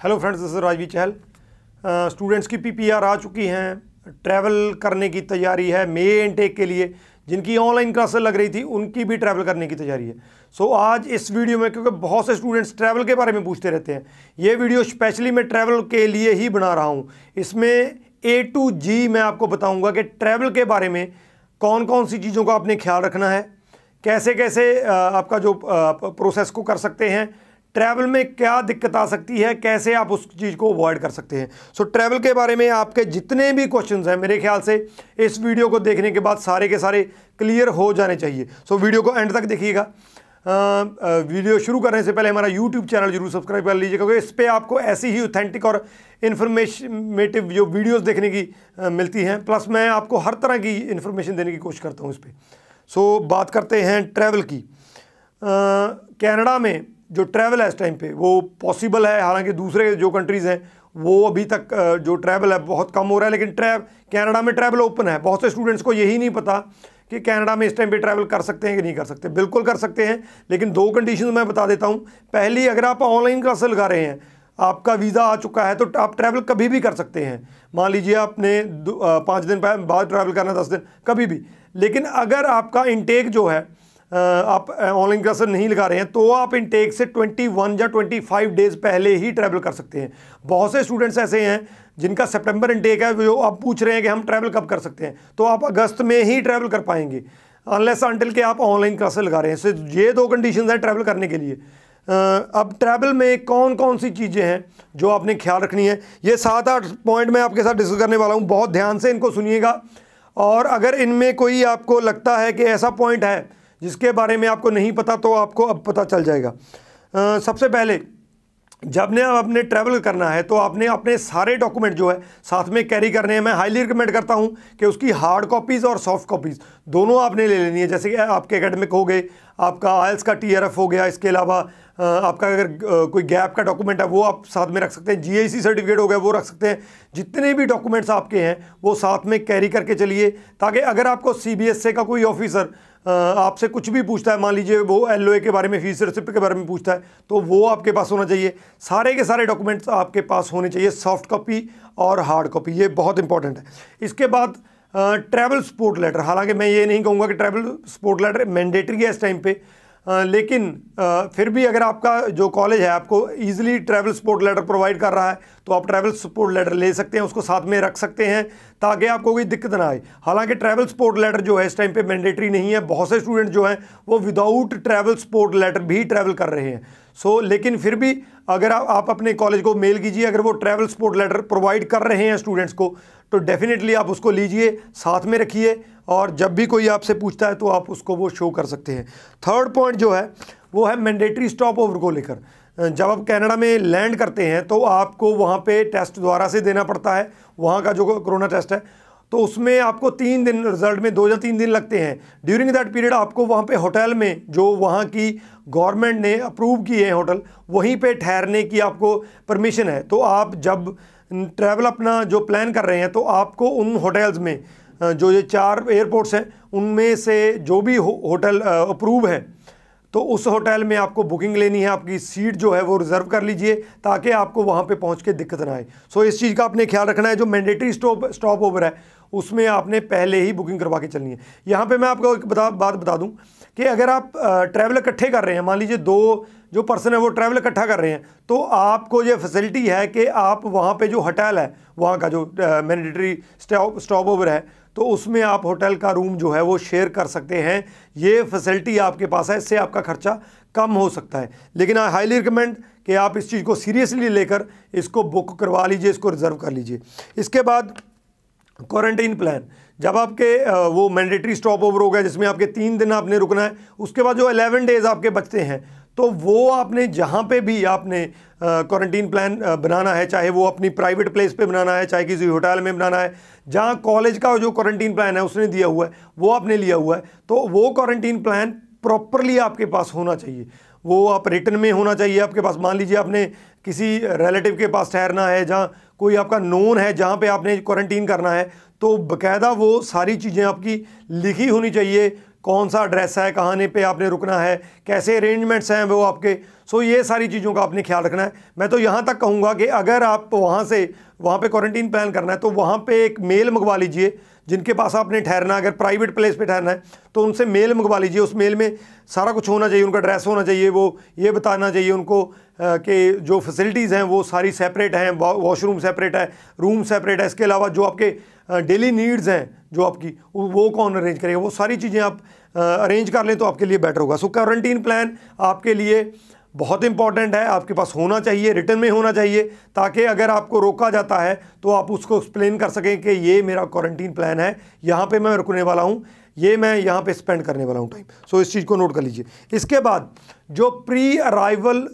Hello friends this Rajvi Chahal students की PPR आ चुकी हैं। ट्रैवल करने की तैयारी है मे इनटेक के लिए। जिनकी ऑनलाइन क्लासेस लग रही थी उनकी भी ट्रैवल करने की तैयारी है। सो so, आज इस वीडियो में क्योंकि बहुत से स्टूडेंट्स ट्रैवल के बारे में पूछते रहते हैं ये वीडियो स्पेशली मैं ट्रैवल के लिए ही बना रहा हूँ। इसमें ए टू जी मैं आपको बताऊँगा कि ट्रैवल के बारे में कौन कौन सी चीज़ों का आपने ख्याल रखना है। कैसे कैसे आपका जो प्रोसेस को कर सकते हैं। ट्रैवल में क्या दिक्कत आ सकती है? कैसे आप उस चीज़ को अवॉइड कर सकते हैं? सो so, ट्रैवल के बारे में आपके जितने भी क्वेश्चंस हैं मेरे ख्याल से इस वीडियो को देखने के बाद सारे के सारे क्लियर हो जाने चाहिए। सो so, वीडियो को एंड तक देखिएगा। वीडियो शुरू करने से पहले हमारा यूट्यूब चैनल ज़रूर सब्सक्राइब कर लीजिए क्योंकि इस पर आपको ऐसी ही ऑथेंटिक और इन्फॉर्मेटिव जो वीडियोज़ देखने की आ, मिलती हैं। प्लस मैं आपको हर तरह की इन्फॉर्मेशन देने की कोशिश करता हूँ इस पर सो so, बात करते हैं ट्रैवल की। कनाडा में जो ट्रैवल है इस टाइम पे, वो पॉसिबल है, हालाँकि दूसरे जो कंट्रीज़ हैं, वो अभी तक जो ट्रैवल है, बहुत कम हो रहा है, लेकिन ट्रैव कनाडा में ट्रैवल ओपन है। बहुत से स्टूडेंट्स को यही नहीं पता कि कनाडा में इस टाइम पे ट्रैवल कर सकते हैं कि नहीं कर सकते। बिल्कुल कर सकते हैं, लेकिन दो कंडीशन मैं बता देता हूँ। पहली, अगर आप ऑनलाइन क्लास लगा रहे हैं, आपका वीज़ा आ चुका है तो आप ट्रैवल कभी भी कर सकते हैं। मान लीजिए आपने पाँच दिन बाद ट्रैवल करना, दस दिन, कभी भी। लेकिन अगर आपका इनटेक जो है आप ऑनलाइन क्लासेस नहीं लगा रहे हैं तो आप इनटेक से 21 या 25 डेज़ पहले ही ट्रैवल कर सकते हैं। बहुत से स्टूडेंट्स ऐसे हैं, जिनका सितंबर इनटेक है, जो आप पूछ रहे हैं कि हम ट्रैवल कब कर सकते हैं तो आप अगस्त में ही ट्रैवल कर पाएँगे अनलेस अनटिल के आप ऑनलाइन क्लासेस लगा रहे हैं। सो ये दो कंडीशन हैं ट्रैवल करने के लिए। अब ट्रैवल में कौन कौन सी चीज़ें हैं जो आपने ख्याल रखनी है? ये सात आठ पॉइंट मैं आपके साथ डिस्कस करने वाला हूँ। बहुत ध्यान से इनको सुनिएगा। और अगर इनमें कोई आपको लगता है कि ऐसा पॉइंट है जिसके बारे में आपको नहीं पता तो आपको अब पता चल जाएगा। आ, सबसे पहले जब ने आपने ट्रैवल करना है तो आपने अपने सारे डॉक्यूमेंट जो है साथ में कैरी करने हैं। मैं हाईली रिकमेंड करता हूँ कि उसकी हार्ड कॉपीज़ और सॉफ्ट कॉपीज़ दोनों आपने ले लेनी है। जैसे कि आपके एकेडमिक हो गए, आपका आयल्स का टीआरएफ हो गया, इसके अलावा आपका अगर कोई गैप का डॉक्यूमेंट है, वो आप साथ में रख सकते हैं। जीआईसी सर्टिफिकेट हो गया, वो रख सकते हैं। जितने भी डॉक्यूमेंट्स आपके हैं, वो साथ में कैरी करके चलिए, ताकि अगर आपको सी का कोई ऑफिसर आपसे कुछ भी पूछता है, मान लीजिए वो एलओए के बारे में फ़ीस रिसिप्ट के बारे में पूछता है तो वो आपके पास होना चाहिए। सारे के सारे डॉक्यूमेंट्स आपके पास होने चाहिए सॉफ्ट कॉपी और हार्ड कॉपी ये बहुत इंपॉर्टेंट है। इसके बाद ट्रैवल सपोर्ट लेटर हालाँकि मैं ये नहीं कहूँगा कि ट्रैवल सपोर्ट लेटर मैंडेटरी है इस टाइम पे। लेकिन फिर भी अगर आपका जो कॉलेज है, आपको easily travel support letter provide कर रहा है तो आप ट्रैवल सपोर्ट लेटर ले सकते हैं, उसको साथ में रख सकते हैं, ताकि आपको कोई दिक्कत ना आए। हालाँकि ट्रैवल सपोर्ट लेटर जो है इस टाइम पे मैंडेटरी नहीं है। बहुत से स्टूडेंट जो हैं, वो विदाउट ट्रैवल सपोर्ट लेटर भी ट्रैवल कर रहे हैं। सो so, लेकिन फिर भी अगर आप, आप अपने कॉलेज को मेल कीजिए अगर वो ट्रैवल सपोर्ट लेटर प्रोवाइड कर रहे हैं स्टूडेंट्स को तो डेफिनेटली आप उसको लीजिए साथ में रखिए और जब भी कोई आपसे पूछता है तो आप उसको वो शो कर सकते हैं। थर्ड पॉइंट जो है वो है मैंडेटरी स्टॉप ओवर को लेकर। जब आप कनाडा में लैंड करते हैं तो आपको वहाँ पे टेस्ट दोबारा से देना पड़ता है। वहाँ का जो कोरोना टेस्ट है तो उसमें आपको तीन दिन रिज़ल्ट में दो या तीन दिन लगते हैं। ड्यूरिंग दैट पीरियड आपको वहाँ पे होटल में जो वहाँ की गवर्नमेंट ने अप्रूव किए हैं होटल वहीं पे ठहरने की आपको परमिशन है। तो आप जब ट्रैवल अपना जो प्लान कर रहे हैं तो आपको उन होटल्स में जो ये चार एयरपोर्ट्स हैं उनमें से जो भी हो, होटल अप्रूव है तो उस होटल में आपको बुकिंग लेनी है। आपकी सीट जो है वो रिज़र्व कर लीजिए ताकि आपको वहाँ पे पहुँच के दिक्कत ना आए। सो so, इस चीज़ का आपने ख्याल रखना है जो मैंडेटरी स्टॉप स्टॉप ओवर है उसमें आपने पहले ही बुकिंग करवा के चलनी है। यहाँ पे मैं आपको एक बता, बात बता दूँ कि अगर आप ट्रैवल इकट्ठे कर रहे हैं, मान लीजिए दो, जो पर्सन है वो ट्रैवल इकट्ठा कर रहे हैं तो आपको ये फैसिलिटी है कि आप वहाँ पे जो होटल है, वहाँ का जो मैंडेटरी स्टॉप ओवर है तो उसमें आप होटल का रूम जो है वो शेयर कर सकते हैं। ये फैसिलिटी आपके पास है, इससे आपका खर्चा कम हो सकता है। लेकिन आई हाईली रिकमेंड कि आप इस चीज़ को सीरियसली लेकर इसको बुक करवा लीजिए, इसको रिज़र्व कर लीजिए। इसके बाद क्वारंटीन प्लान। जब आपके वो मैंडेटरी स्टॉप ओवर हो गया, जिसमें आपके तीन दिन आपने रुकना है, उसके बाद जो अलेवन डेज़ आपके बचते हैं तो वो आपने जहाँ पे भी आपने क्वारंटीन प्लान बनाना है, चाहे वो अपनी प्राइवेट प्लेस पे बनाना है, चाहे किसी होटल में बनाना है, जहाँ कॉलेज का जो क्वारंटीन प्लान है, उसने दिया हुआ है, वो आपने लिया हुआ है तो वो क्वारंटीन प्लान प्रॉपरली आपके पास होना चाहिए। वो आप रिटर्न में होना चाहिए, आपके पास, मान लीजिए आपने किसी रिलेटिव के पास ठहरना है, जहाँ कोई आपका नोन है जहाँ पे आपने क्वारंटीन करना है तो बकायदा वो सारी चीज़ें आपकी लिखी होनी चाहिए, कौन सा एड्रेस है, कहाने पे आपने रुकना है, कैसे अरेंजमेंट्स हैं वो आपके। सो ये सारी चीज़ों का आपने ख्याल रखना है। मैं तो यहाँ तक कहूँगा कि अगर आप वहाँ से, वहाँ पे क्वारंटीन प्लान करना है तो वहाँ पे एक मेल मंगवा लीजिए जिनके पास आपने ठहरना, अगर प्राइवेट प्लेस पे ठहरना है तो उनसे मेल मंगवा लीजिए। उस मेल में सारा कुछ होना चाहिए, उनका ड्रेस होना चाहिए, वो ये बताना चाहिए उनको कि जो फैसिलिटीज़ हैं, वो सारी सेपरेट हैं वॉशरूम सेपरेट है रूम सेपरेट है। इसके अलावा जो आपके डेली नीड्स हैं, जो आपकी, वो कौन अरेंज करेगा? वो सारी चीज़ें आप अरेंज कर लें तो आपके लिए बेटर होगा। सो क्वारंटीन प्लान आपके लिए बहुत इंपॉर्टेंट है, आपके पास होना चाहिए रिटर्न में होना चाहिए, ताकि अगर आपको रोका जाता है तो आप उसको एक्सप्लेन कर सकें कि ये मेरा क्वारंटीन प्लान है, यहाँ पे मैं रुकने वाला हूँ, ये मैं यहाँ पे स्पेंड करने वाला हूँ टाइम सो इस चीज़ को नोट कर लीजिए. इसके बाद, जो प्री अराइवल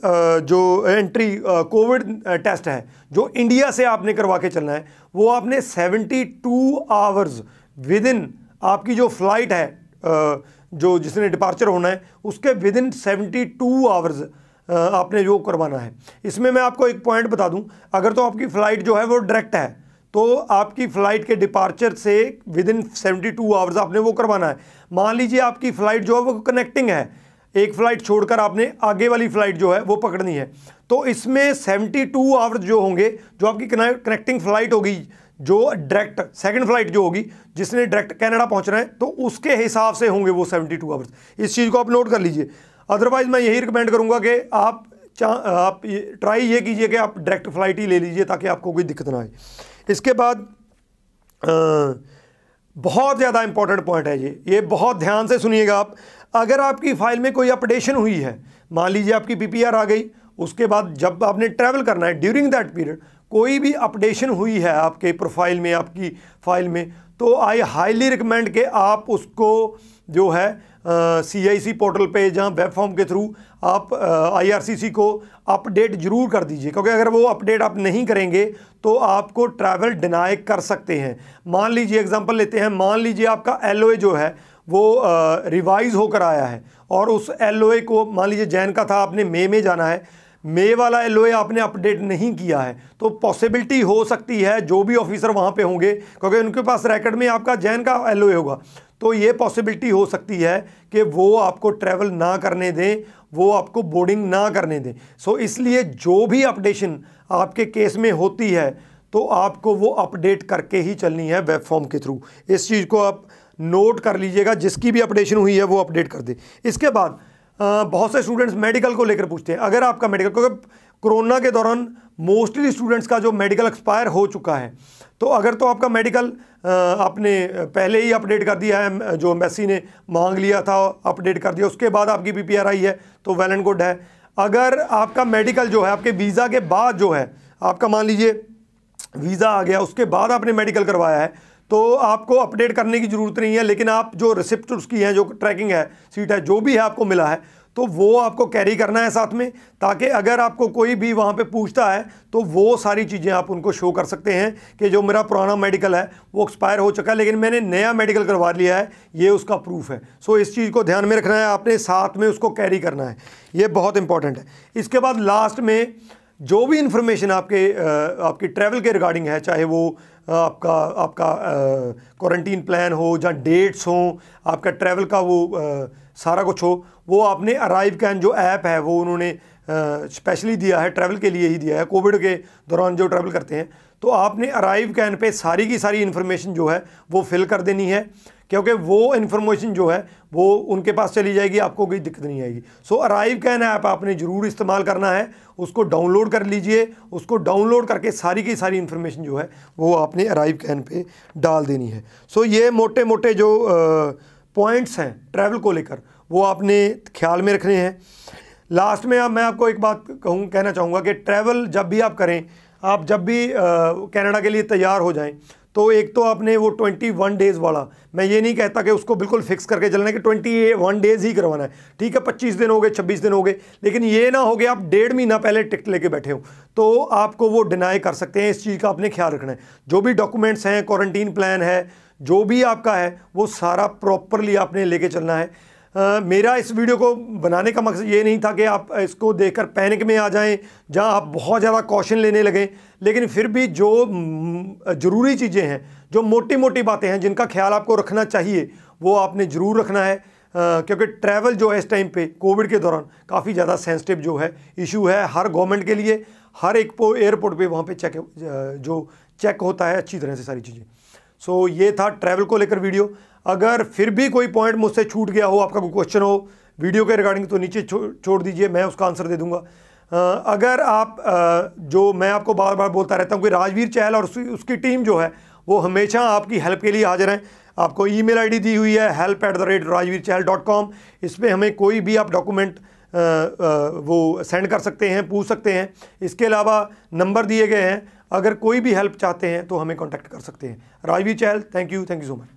जो एंट्री कोविड टेस्ट है, जो इंडिया से आपने करवा के चलना है, वो आपने 72 आवर्स विद इन आपकी जो फ़्लाइट है जो जिसने डिपार्चर होना है, उसके within seventy two hours आपने जो करवाना है। इसमें मैं आपको एक पॉइंट बता दूँ। अगर तो आपकी फ़्लाइट जो है वो डायरेक्ट है तो आपकी फ़्लाइट के डिपार्चर से within seventy two hours आपने वो करवाना है। मान लीजिए आपकी फ़्लाइट जो है वो कनेक्टिंग है। एक फ़्लाइट छोड़कर आपने आगे वाली फ़्लाइट जो है वो पकड़नी है। तो इसमें सेवेंटी टू आवर्स जो होंगे, जो आपकी कनेक्टिंग फ़्लाइट होगी, जो डायरेक्ट सेकंड फ़्लाइट जो होगी, जिसने डायरेक्ट कनाडा पहुँचना है तो उसके हिसाब से होंगे वो 72 टू आवर्स इस चीज़ को आप नोट कर लीजिए। अदरवाइज़ मैं यही रिकमेंड करूँगा कि आप आप ट्राई ये कीजिए कि आप डायरेक्ट फ़्लाइट ही ले लीजिए ताकि आपको कोई दिक्कत ना आए। इसके बाद आ, बहुत ज़्यादा इंपॉर्टेंट पॉइंट है ये। ये बहुत ध्यान से सुनिएगा आप। अगर आपकी फ़ाइल में कोई अपडेशन हुई है मान लीजिए आपकी पीपीआर आ गई उसके बाद जब आपने ट्रैवल करना है ड्यूरिंग दैट पीरियड कोई भी अपडेशन हुई है आपके प्रोफ़ाइल में आपकी फ़ाइल में तो आई हाईली रिकमेंड कि आप उसको जो है सी आई सी पोर्टल पे जहाँ वेब फॉर्म के थ्रू आप आई आर सी सी को अपडेट ज़रूर कर दीजिए। क्योंकि अगर वो अपडेट आप नहीं करेंगे तो आपको ट्रैवल डिनाई कर सकते हैं। मान लीजिए एग्जांपल लेते हैं। मान लीजिए आपका एलओए जो है, वो रिवाइज होकर आया है। और उस एलओए को, मान लीजिए जैन का था, आपने मे में जाना है। मे वाला एल आपने अपडेट नहीं किया है। तो पॉसिबिलिटी हो सकती है, जो भी ऑफिसर वहाँ पे होंगे, क्योंकि उनके पास रैकेट में आपका जैन का एलओए होगा। तो ये पॉसिबिलिटी हो सकती है कि वो आपको ट्रैवल ना करने दें वो आपको बोर्डिंग ना करने दें। सो so, इसलिए जो भी अपडेशन आपके केस में होती है तो आपको वो अपडेट करके ही चलनी है वेब फॉर्म के थ्रू इस चीज़ को आप नोट कर लीजिएगा जिसकी भी अपडेशन हुई है वो अपडेट कर दें। इसके बाद बहुत से स्टूडेंट्स मेडिकल को लेकर पूछते हैं। अगर आपका मेडिकल क्योंकि कोरोना के दौरान मोस्टली स्टूडेंट्स का जो मेडिकल एक्सपायर हो चुका है तो अगर तो आपका मेडिकल आपने पहले ही अपडेट कर दिया है जो एम्बेसी ने मांग लिया था अपडेट कर दिया, उसके बाद आपकी पी आई है तो वेल एंड गुड है। अगर आपका मेडिकल जो है, आपके वीज़ा के बाद जो है, आपका मान लीजिए वीज़ा आ गया, उसके बाद आपने मेडिकल करवाया है तो आपको अपडेट करने की ज़रूरत नहीं है, लेकिन आप जो रिसिप्ट उसकी है, जो ट्रैकिंग है सीट है, जो भी है आपको मिला है तो वो आपको कैरी करना है साथ में, ताकि अगर आपको कोई भी वहाँ पे पूछता है तो वो सारी चीज़ें आप उनको शो कर सकते हैं कि जो मेरा पुराना मेडिकल है, वो एक्सपायर हो चुका है, लेकिन मैंने नया मेडिकल करवा लिया है, ये उसका प्रूफ है। सो इस चीज़ को ध्यान में रखना है, आपने साथ में उसको कैरी करना है, ये बहुत इंपॉर्टेंट है। इसके बाद लास्ट में, जो भी इंफॉर्मेशन आपके आपकी ट्रैवल के रिगार्डिंग है, चाहे वो आपका आपका क्वारंटीन प्लान हो या डेट्स हों आपका ट्रैवल का वो आ, सारा कुछ हो वो आपने अराइव कैन जो ऐप है वो उन्होंने स्पेशली दिया है ट्रैवल के लिए ही दिया है कोविड के दौरान जो ट्रैवल करते हैं तो आपने अराइव कैन पे सारी की सारी इन्फॉर्मेशन जो है वो फिल कर देनी है। क्योंकि वो इन्फॉर्मेशन जो है वो उनके पास चली जाएगी आपको कोई दिक्कत नहीं आएगी। सो अराइव कैन ऐप आपने ज़रूर इस्तेमाल करना है उसको डाउनलोड कर लीजिए उसको डाउनलोड करके सारी की सारी इन्फॉर्मेशन जो है वो आपने अराइव कैन पे डाल देनी है। सो so, ये मोटे मोटे जो पॉइंट्स हैं ट्रैवल को लेकर वो आपने ख्याल में रखने हैं। लास्ट में अब मैं आपको एक बात कहूँ कहना चाहूँगा कि ट्रैवल जब भी आप करें आप जब भी कनाडा के लिए तैयार हो जाएँ तो एक तो आपने वो ट्वेंटी वन डेज़ वाला, मैं ये नहीं कहता कि उसको बिल्कुल फिक्स करके चलना है कि ट्वेंटी वन डेज़ ही करवाना है। ठीक है, पच्चीस दिन हो गए, छब्बीस दिन हो गए, लेकिन ये ना हो गया आप डेढ़ महीना पहले टिकट लेके बैठे हो तो आपको वो डिनाई कर सकते हैं, इस चीज़ का आपने ख्याल रखना है। जो भी डॉक्यूमेंट्स हैं क्वारंटीन प्लान है, जो भी आपका है, वो सारा प्रॉपरली आपने लेके चलना है। आ, मेरा इस वीडियो को बनाने का मकसद ये नहीं था कि आप इसको देखकर पैनिक में आ जाएँ जहाँ आप बहुत ज़्यादा कॉशन लेने लगें। लेकिन फिर भी जो ज़रूरी चीज़ें हैं जो मोटी मोटी बातें हैं जिनका ख्याल आपको रखना चाहिए वो आपने ज़रूर रखना है। क्योंकि ट्रैवल जो है इस टाइम पे कोविड के दौरान काफ़ी ज़्यादा सेंसिटिव जो है इशू है हर गवर्नमेंट के लिए। हर एक एयरपोर्ट पे वहाँ पे चेक जो चेक होता है अच्छी तरह से सारी चीज़ें। सो ये था ट्रैवल को लेकर वीडियो अगर फिर भी कोई पॉइंट मुझसे छूट गया हो आपका कोई क्वेश्चन हो वीडियो के रिगार्डिंग तो नीचे छो, छोड़ दीजिए मैं उसका आंसर दे दूँगा. अगर आप जो मैं आपको बार बार बोलता रहता हूँ कि राजवीर चहल और उसकी उसकी टीम जो है वो हमेशा आपकी हेल्प के लिए हाजिर हैं. आपको ईमेल आईडी दी हुई है help at the rate Rajveer Chahal dot com इस पर हमें कोई भी आप डॉक्यूमेंट वो सेंड कर सकते हैं, पूछ सकते हैं। इसके अलावा नंबर दिए गए हैं। अगर कोई भी हेल्प चाहते हैं तो हमें कॉन्टैक्ट कर सकते हैं। Rajveer Chahal thank you thank you so much